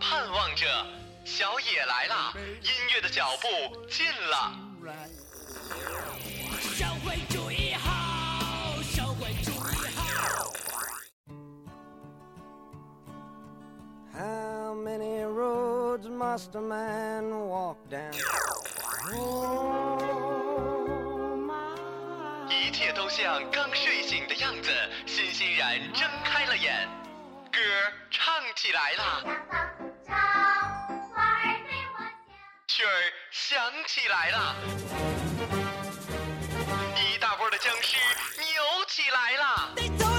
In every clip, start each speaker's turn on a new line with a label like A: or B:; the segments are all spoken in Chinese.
A: 盼望着，小野来了，音乐的脚步近了。
B: 社会主义好，社会主义好。
C: How many roads must a man walk down? Oh,
A: 一切都像刚睡醒的样子，欣欣然睁开了眼，歌唱起来了，曲儿响起来了，一大波的僵尸扭起来了。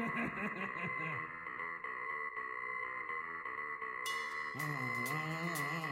B: Ah, ah, ah.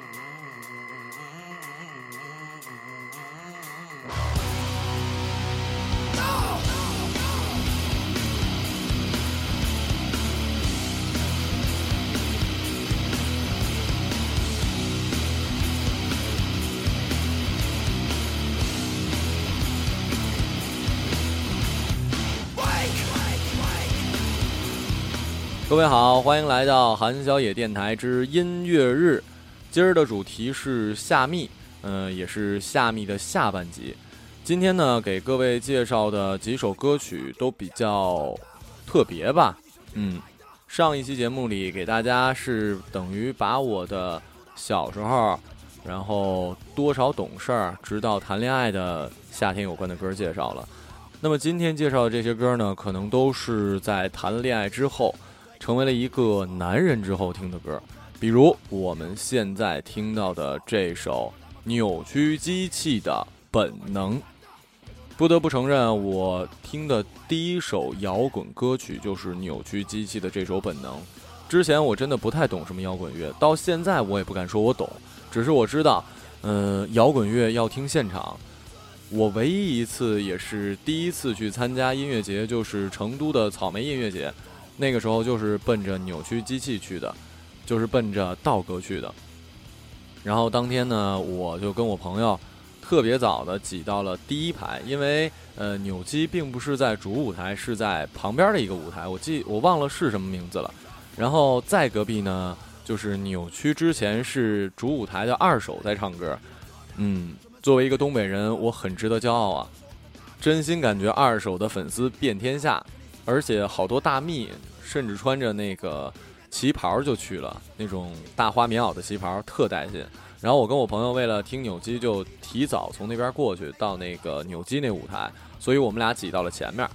D: 各位好，欢迎来到韩小野电台之音乐日。今儿的主题是夏蜜，嗯、也是夏蜜的下半集。今天呢，给各位介绍的几首歌曲都比较特别吧。嗯，上一期节目里给大家是等于把我的小时候，然后多少懂事儿，直到谈恋爱的夏天有关的歌介绍了。那么今天介绍的这些歌呢，可能都是在谈恋爱之后。成为了一个男人之后听的歌，比如我们现在听到的这首扭曲机器的本能。不得不承认，我听的第一首摇滚歌曲就是扭曲机器的这首本能。之前我真的不太懂什么摇滚乐，到现在我也不敢说我懂，只是我知道，嗯、摇滚乐要听现场。我唯一一次也是第一次去参加音乐节，就是成都的草莓音乐节。那个时候就是奔着扭曲机器去的，就是奔着道哥去的。然后当天呢，我就跟我朋友特别早的挤到了第一排，因为呃扭机并不是在主舞台，是在旁边的一个舞台，我记我忘了是什么名字了。然后在隔壁呢，就是扭曲之前是主舞台的二手在唱歌。嗯，作为一个东北人，我很值得骄傲啊！真心感觉二手的粉丝遍天下。而且好多大蜜甚至穿着那个旗袍就去了，那种大花棉袄的旗袍特带劲。然后我跟我朋友为了听扭机，就提早从那边过去到那个扭机那舞台，所以我们俩挤到了前面。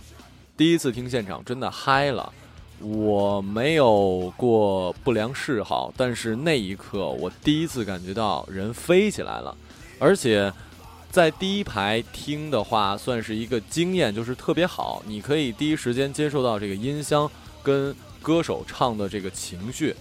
D: 第一次听现场真的嗨了，我没有过不良嗜好，但是那一刻我第一次感觉到人飞起来了，而且。在第一排听的话，算是一个经验，就是特别好，你可以第一时间接受到这个音箱跟歌手唱的这个情绪，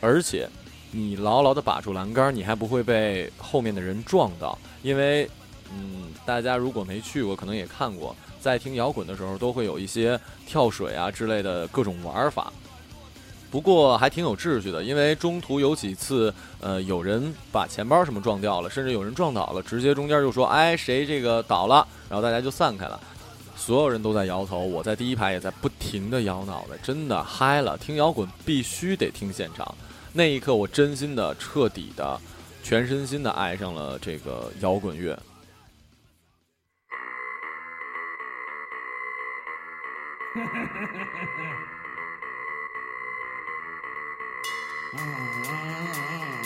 D: 而且你牢牢的把住栏杆，你还不会被后面的人撞到，因为，嗯，大家如果没去过，可能也看过，在听摇滚的时候都会有一些跳水啊之类的各种玩法。不过还挺有秩序的因为中途有几次呃有人把钱包什么撞掉了甚至有人撞倒了直接中间就说哎谁这个倒了然后大家就散开了。所有人都在摇头我在第一排也在不停的摇脑袋真的嗨了听摇滚必须得听现场。那一刻我真心的彻底的全身心的爱上了这个摇滚乐。Mm-hmm.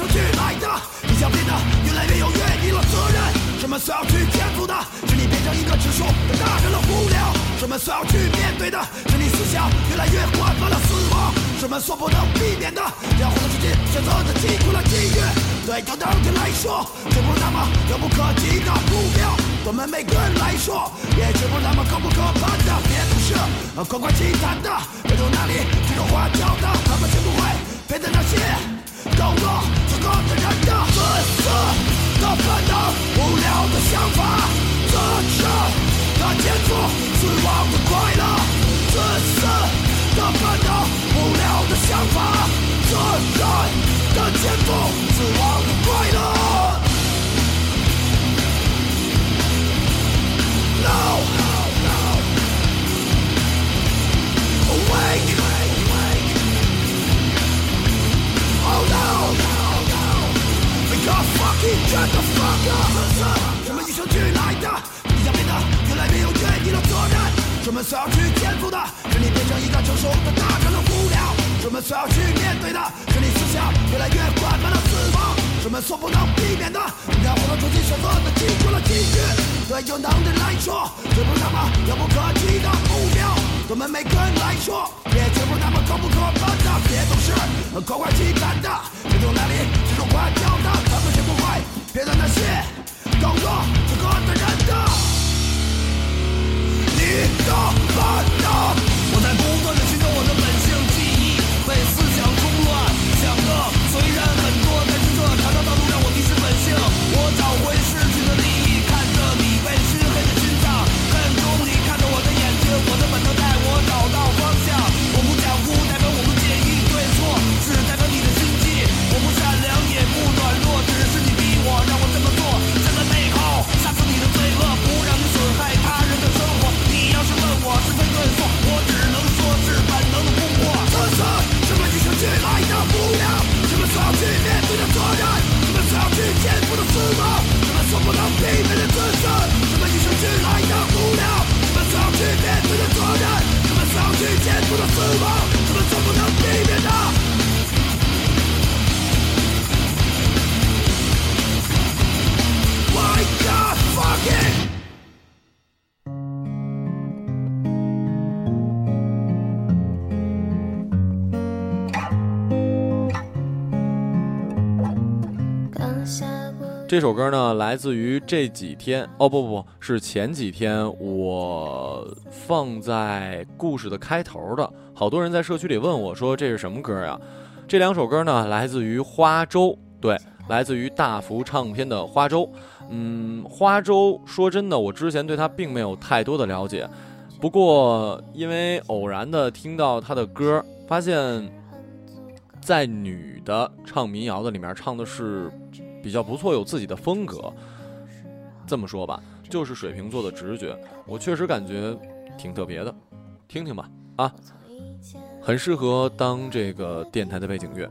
E: 生去来的，你将变得越来越有越低了责任。什么所要去天赋的，是你变成一个指数的大人了，无聊。什么所要去面对的，是你思想越来越缓慢了，死亡。什么所不能避免的，要活出自己选择的机会了，机遇。对他当天来说，绝不那么遥不可及的目标。我们每个人来说，也绝不那么高不可攀的，别不是呃，光怪其谈的，没有那里只有花椒的，他们绝不会陪在那些。懂我这个的人的自私的烦恼，无聊的想法，自私的天赋，死亡的快乐，自私的烦恼，无聊的想法，自然的天赋，死亡的快乐。No, no, awake, awake. The fucking shut the fuck up. 什么与生俱来的，你要变得越来越有决定的责任。什么所要去颠覆的，是你变成一个成熟的大人了无聊。什么所要去面对的，是你思想越来越缓慢的死亡。什么所不能避免的，你让我们重新选择的记住了机遇。对有能力来说，这不是那么遥不可及的目标。对我们每个人来说，也绝不是那么可不可攀的。别总是夸夸其谈的，别从哪里指手画脚的，这
D: 首歌呢，来自于这几天哦不不是前几天我放在故事的开头的，好多人在社区里问我说这是什么歌呀？这两首歌呢，来自于花粥，对，来自于大福唱片的花粥。嗯，花粥说真的，我之前对他并没有太多的了解，不过因为偶然的听到他的歌，发现，在女的唱民谣的里面唱的是比较不错，有自己的风格。这么说吧，就是水瓶座的直觉，我确实感觉挺特别的，听听吧，啊，很适合当这个电台的背景乐。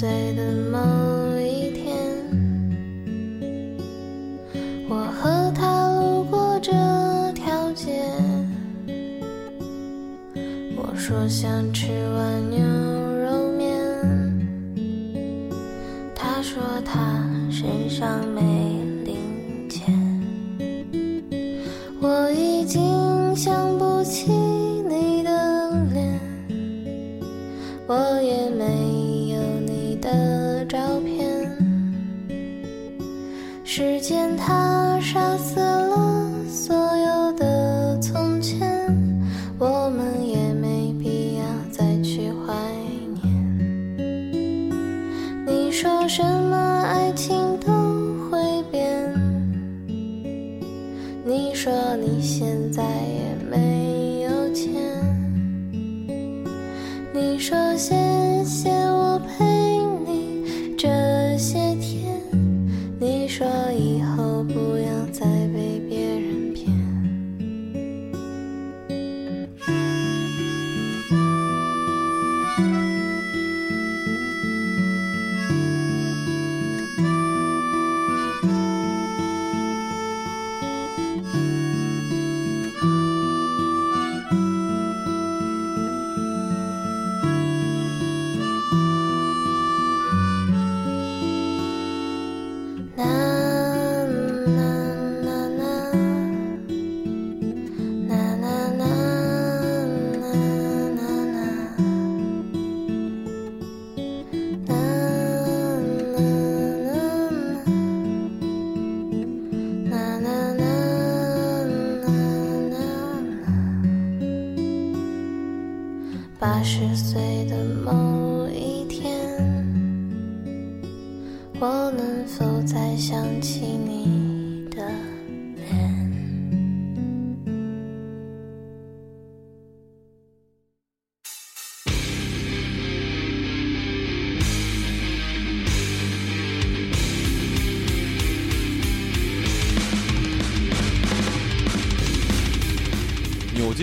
F: 十岁的某一天我和他路过这条街我说想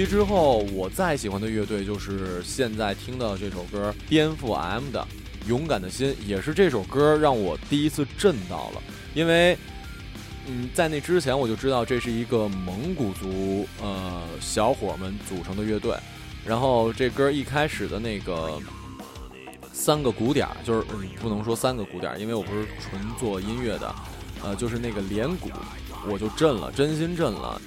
D: 之后，我再喜欢的乐队就是现在听到这首歌颠覆 M 的《勇敢的心》，也是这首歌让我第一次震到了，因为，嗯，在那之前我就知道这是一个蒙古族呃小伙们组成的乐队，然后这歌一开始的那个三个鼓点儿，就是嗯不能说三个鼓点儿，因为我不是纯做音乐的，呃，就是那个连鼓，我就震了，真心震了。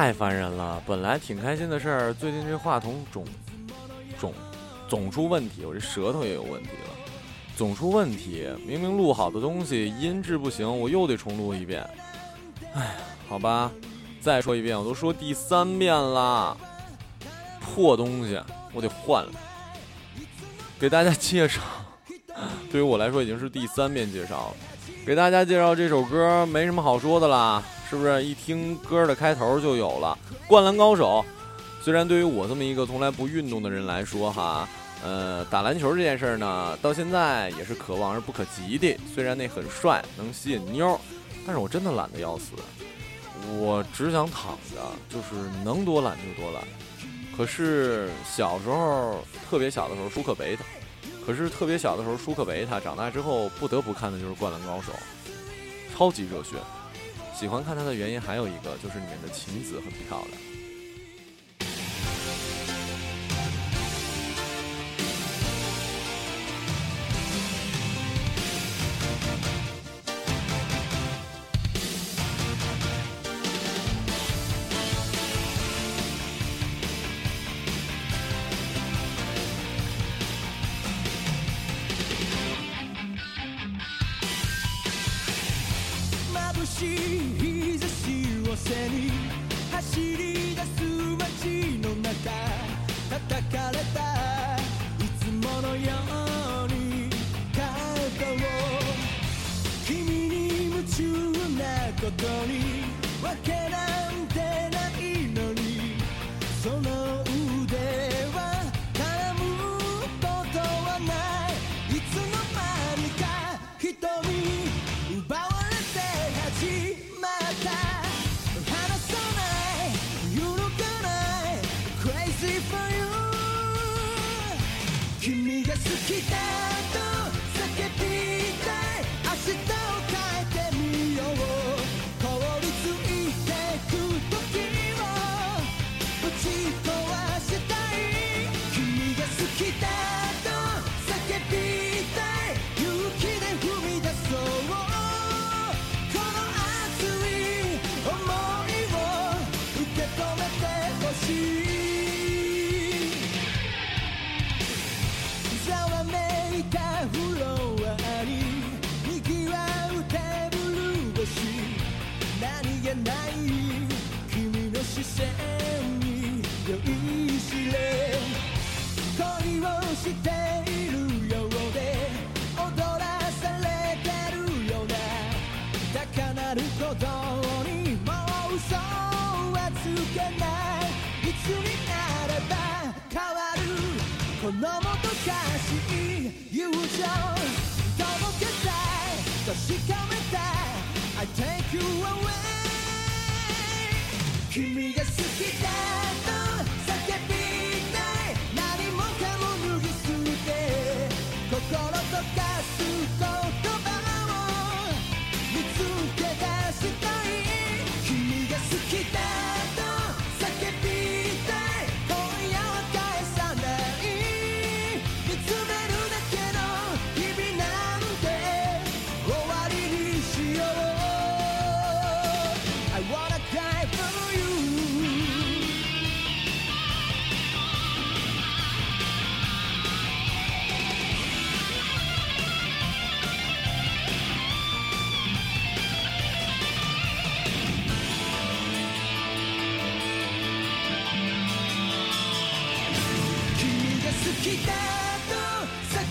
G: 太烦人了！本来挺开心的事儿，最近这话筒总总总出问题，我这舌头也有问题了，总出问题。明明录好的东西音质不行，我又得重录一遍。哎，好吧，再说一遍，我都说第三遍了，破东西，我得换了。给大家介绍，对于我来说已经是第三遍介绍了。给大家介绍这首歌，没什么好说的啦，是不是？一听歌的开头就有了《灌篮高手》。虽然对于我这么一个从来不运动的人来说，哈，呃，打篮球这件事儿呢，到现在也是可望而不可及的。虽然那很帅，能吸引妞，但是我真的懒得要死，我只想躺着，就是能多懒就多懒。可是小时候特别小的时候舒克贝塔，可是特别小的时候舒克贝塔，长大之后不得不看的就是《灌篮高手》，超级热血。喜欢看它的原因还有一个就是里面的晴子很漂亮。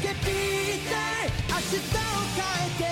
H: 叫びたい明日を変えて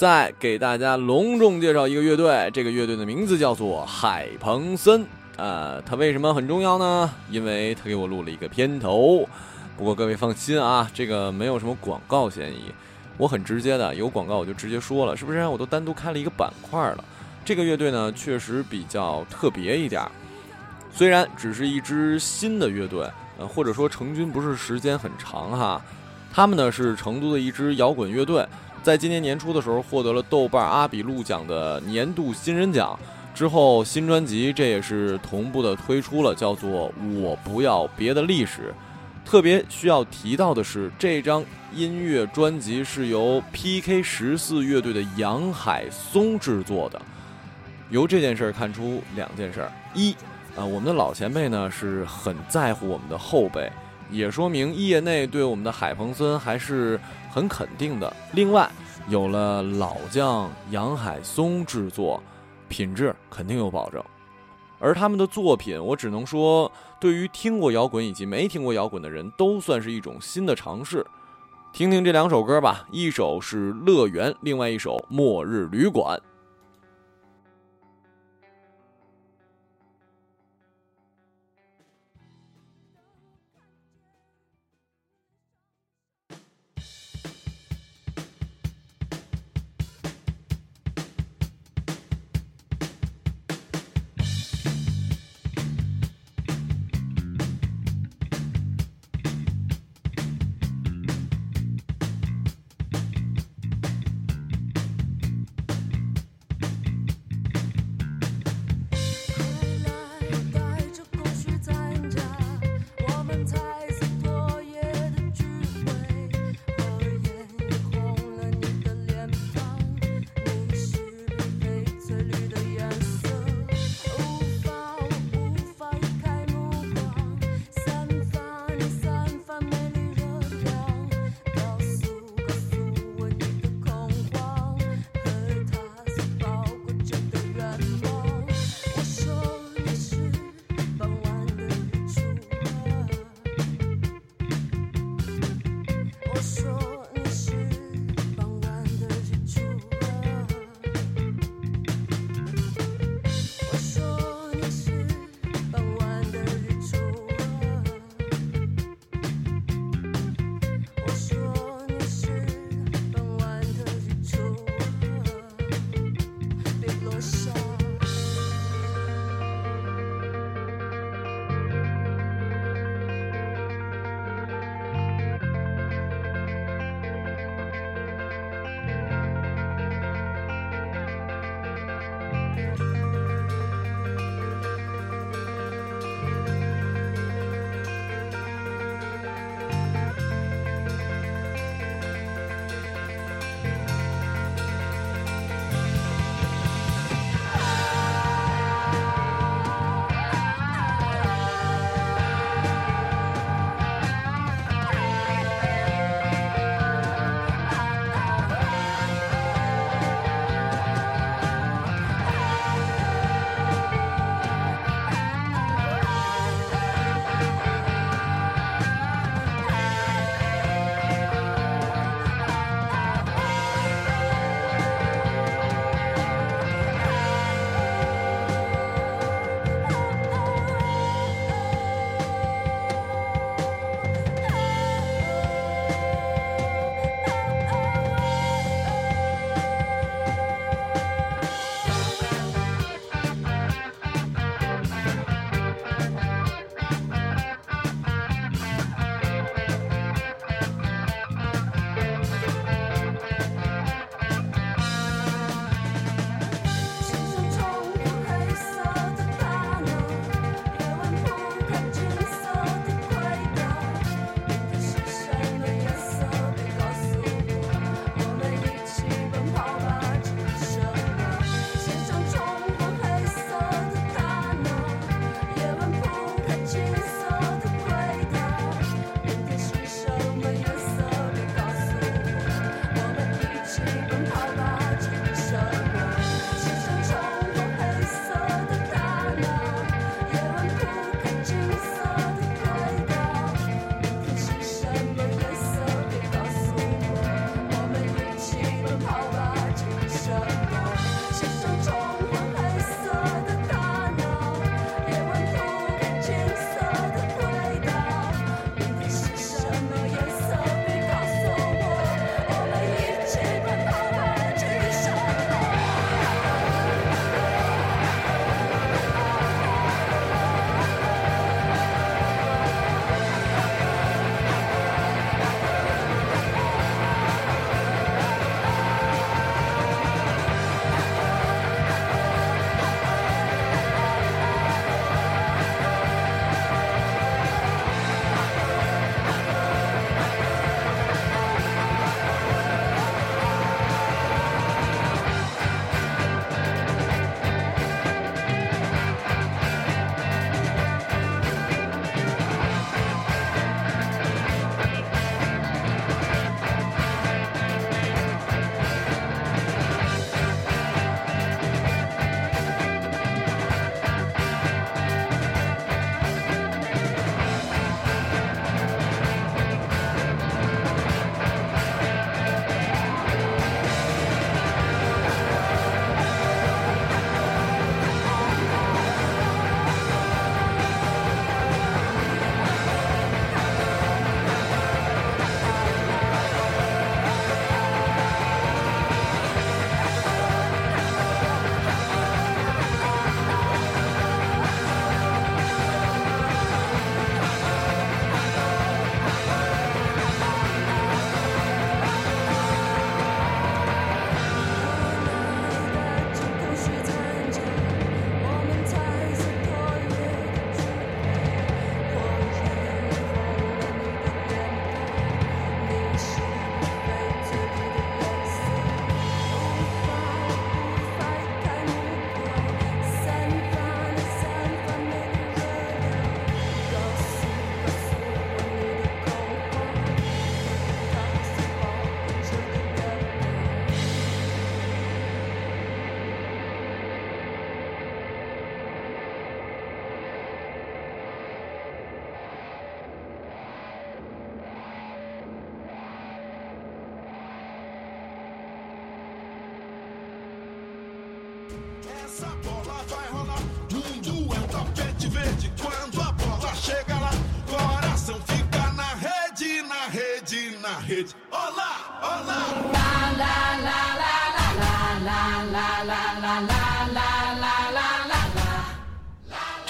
D: 再给大家隆重介绍一个乐队，这个乐队的名字叫做海鹏森。呃，它为什么很重要呢？因为他给我录了一个片头。不过各位放心啊，这个没有什么广告嫌疑，我很直接的，有广告我就直接说了，是不是？我都单独开了一个板块了。这个乐队呢，确实比较特别一点。虽然只是一支新的乐队，呃，或者说成军不是时间很长哈，他们呢是成都的一支摇滚乐队，在今年年初的时候获得了豆瓣阿比路奖的年度新人奖。之后新专辑这也是同步的推出了，叫做《我不要别的历史》。特别需要提到的是，这张音乐专辑是由 PK 十四乐队的杨海松制作的。由这件事儿看出两件事儿：一，啊，我们的老前辈呢是很在乎我们的后辈，也说明业内对我们的海鹏森还是很肯定的。另外，有了老将杨海松制作，品质肯定有保证。而他们的作品，我只能说，对于听过摇滚以及没听过摇滚的人都算是一种新的尝试。听听这两首歌吧，一首是《乐园》，另外一首《末日旅馆》。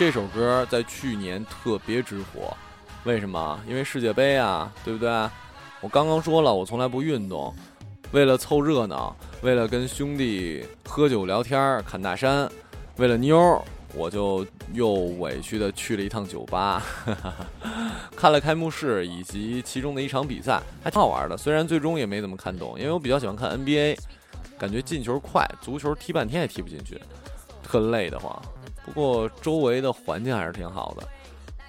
D: 这首歌在去年特别之火，为什么？因为世界杯啊，对不对？我刚刚说了，我从来不运动，为了凑热闹，为了跟兄弟喝酒聊天儿、侃大山，为了妞，我就又委屈的去了一趟酒吧，看了开幕式以及其中的一场比赛，还挺好玩的。虽然最终也没怎么看懂，因为我比较喜欢看 NBA，感觉进球快，足球踢半天也踢不进去，特累得慌。不过周围的环境还是挺好的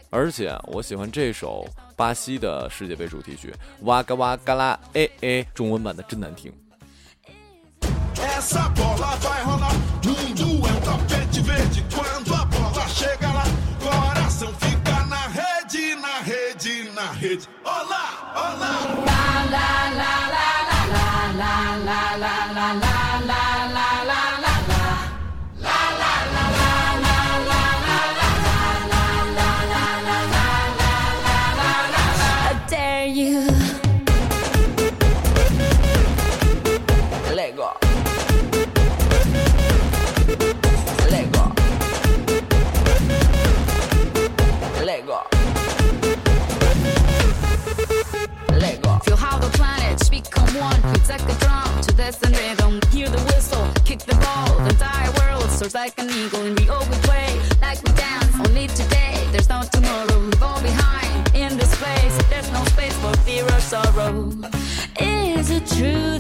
D: 而且我喜欢这首巴西的世界杯主题曲哇嘎哇嘎啦诶诶中文版的真难听
I: like an eagle. And we we play like we dance. Only today, there's no tomorrow. We fall behind in this place. There's no space for fear or sorrow. Is it true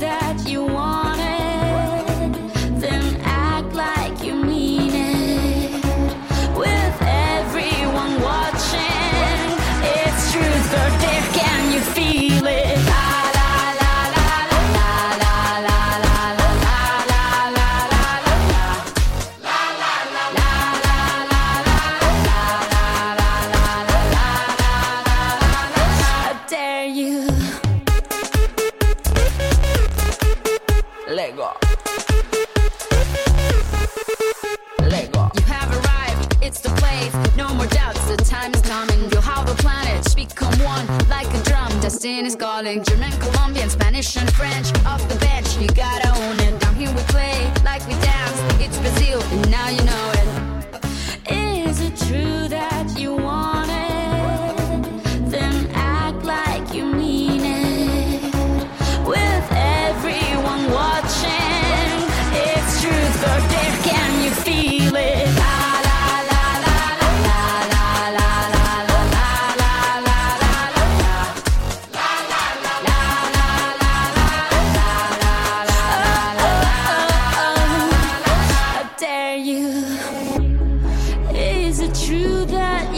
I: it true that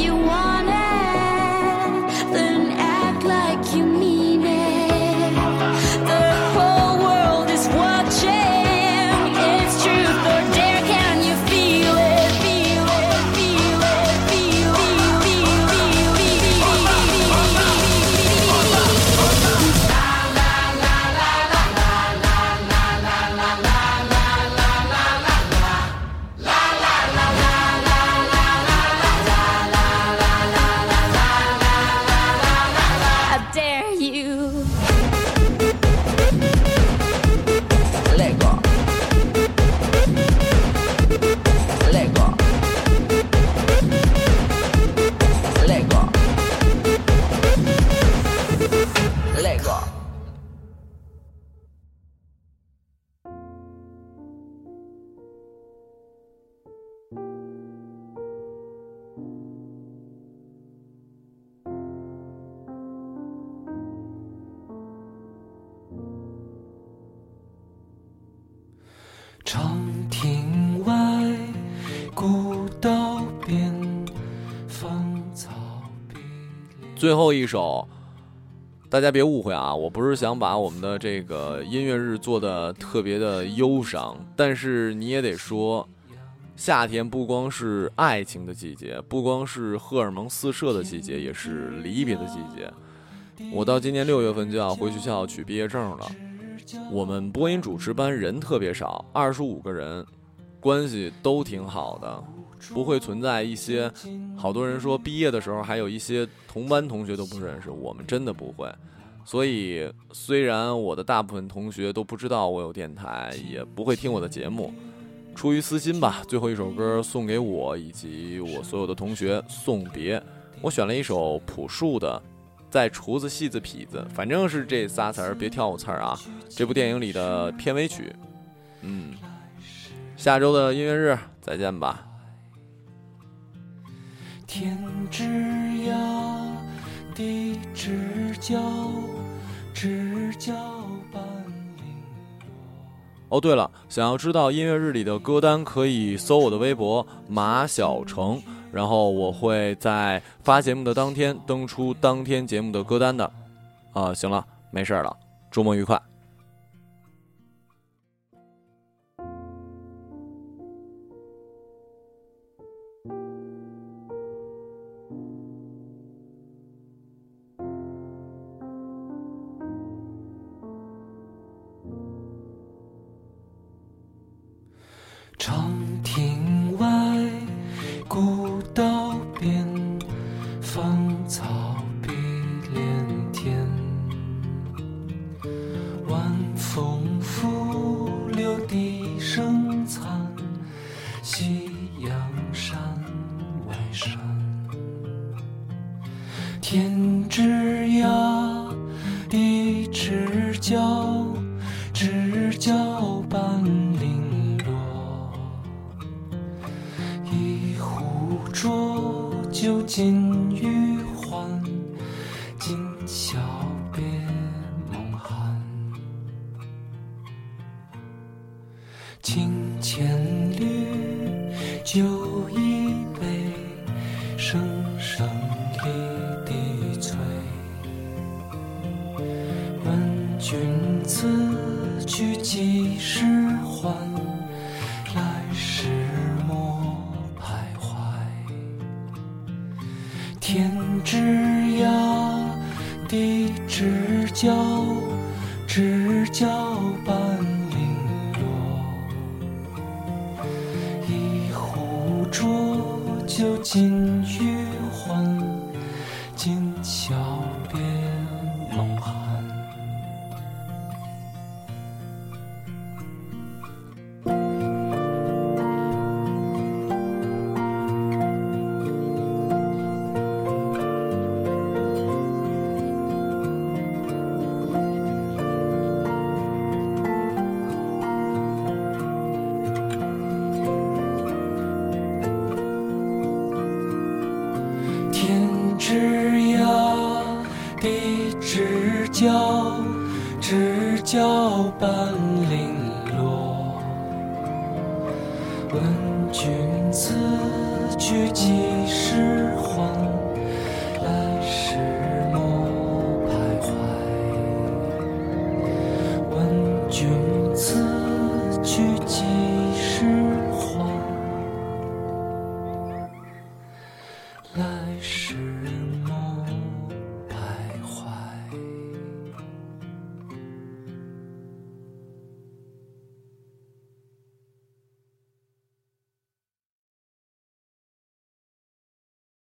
D: 最后一首，大家别误会啊，我不是想把我们的这个音乐日做的特别的忧伤，但是你也得说，夏天不光是爱情的季节，不光是荷尔蒙四射的季节，也是离别的季节。我到今年六月份就要回学校取毕业证了。我们播音主持班人特别少，二十五个人，关系都挺好的，不会存在一些好多人说毕业的时候还有一些同班同学都不认识，我们真的不会。所以虽然我的大部分同学都不知道我有电台，也不会听我的节目，出于私心吧，最后一首歌送给我以及我所有的同学送别。我选了一首朴树的《在厨子戏子痞子》，反正是这仨词儿，别挑我刺儿啊！这部电影里的片尾曲。嗯，下周的音乐日再见吧。
J: 天之涯，地之角，知交半零落
D: 哦，对了，想要知道音乐日里的歌单，可以搜我的微博马小成，然后我会在发节目的当天登出当天节目的歌单的。啊，行了，没事儿了，周末愉快。
J: 浊酒尽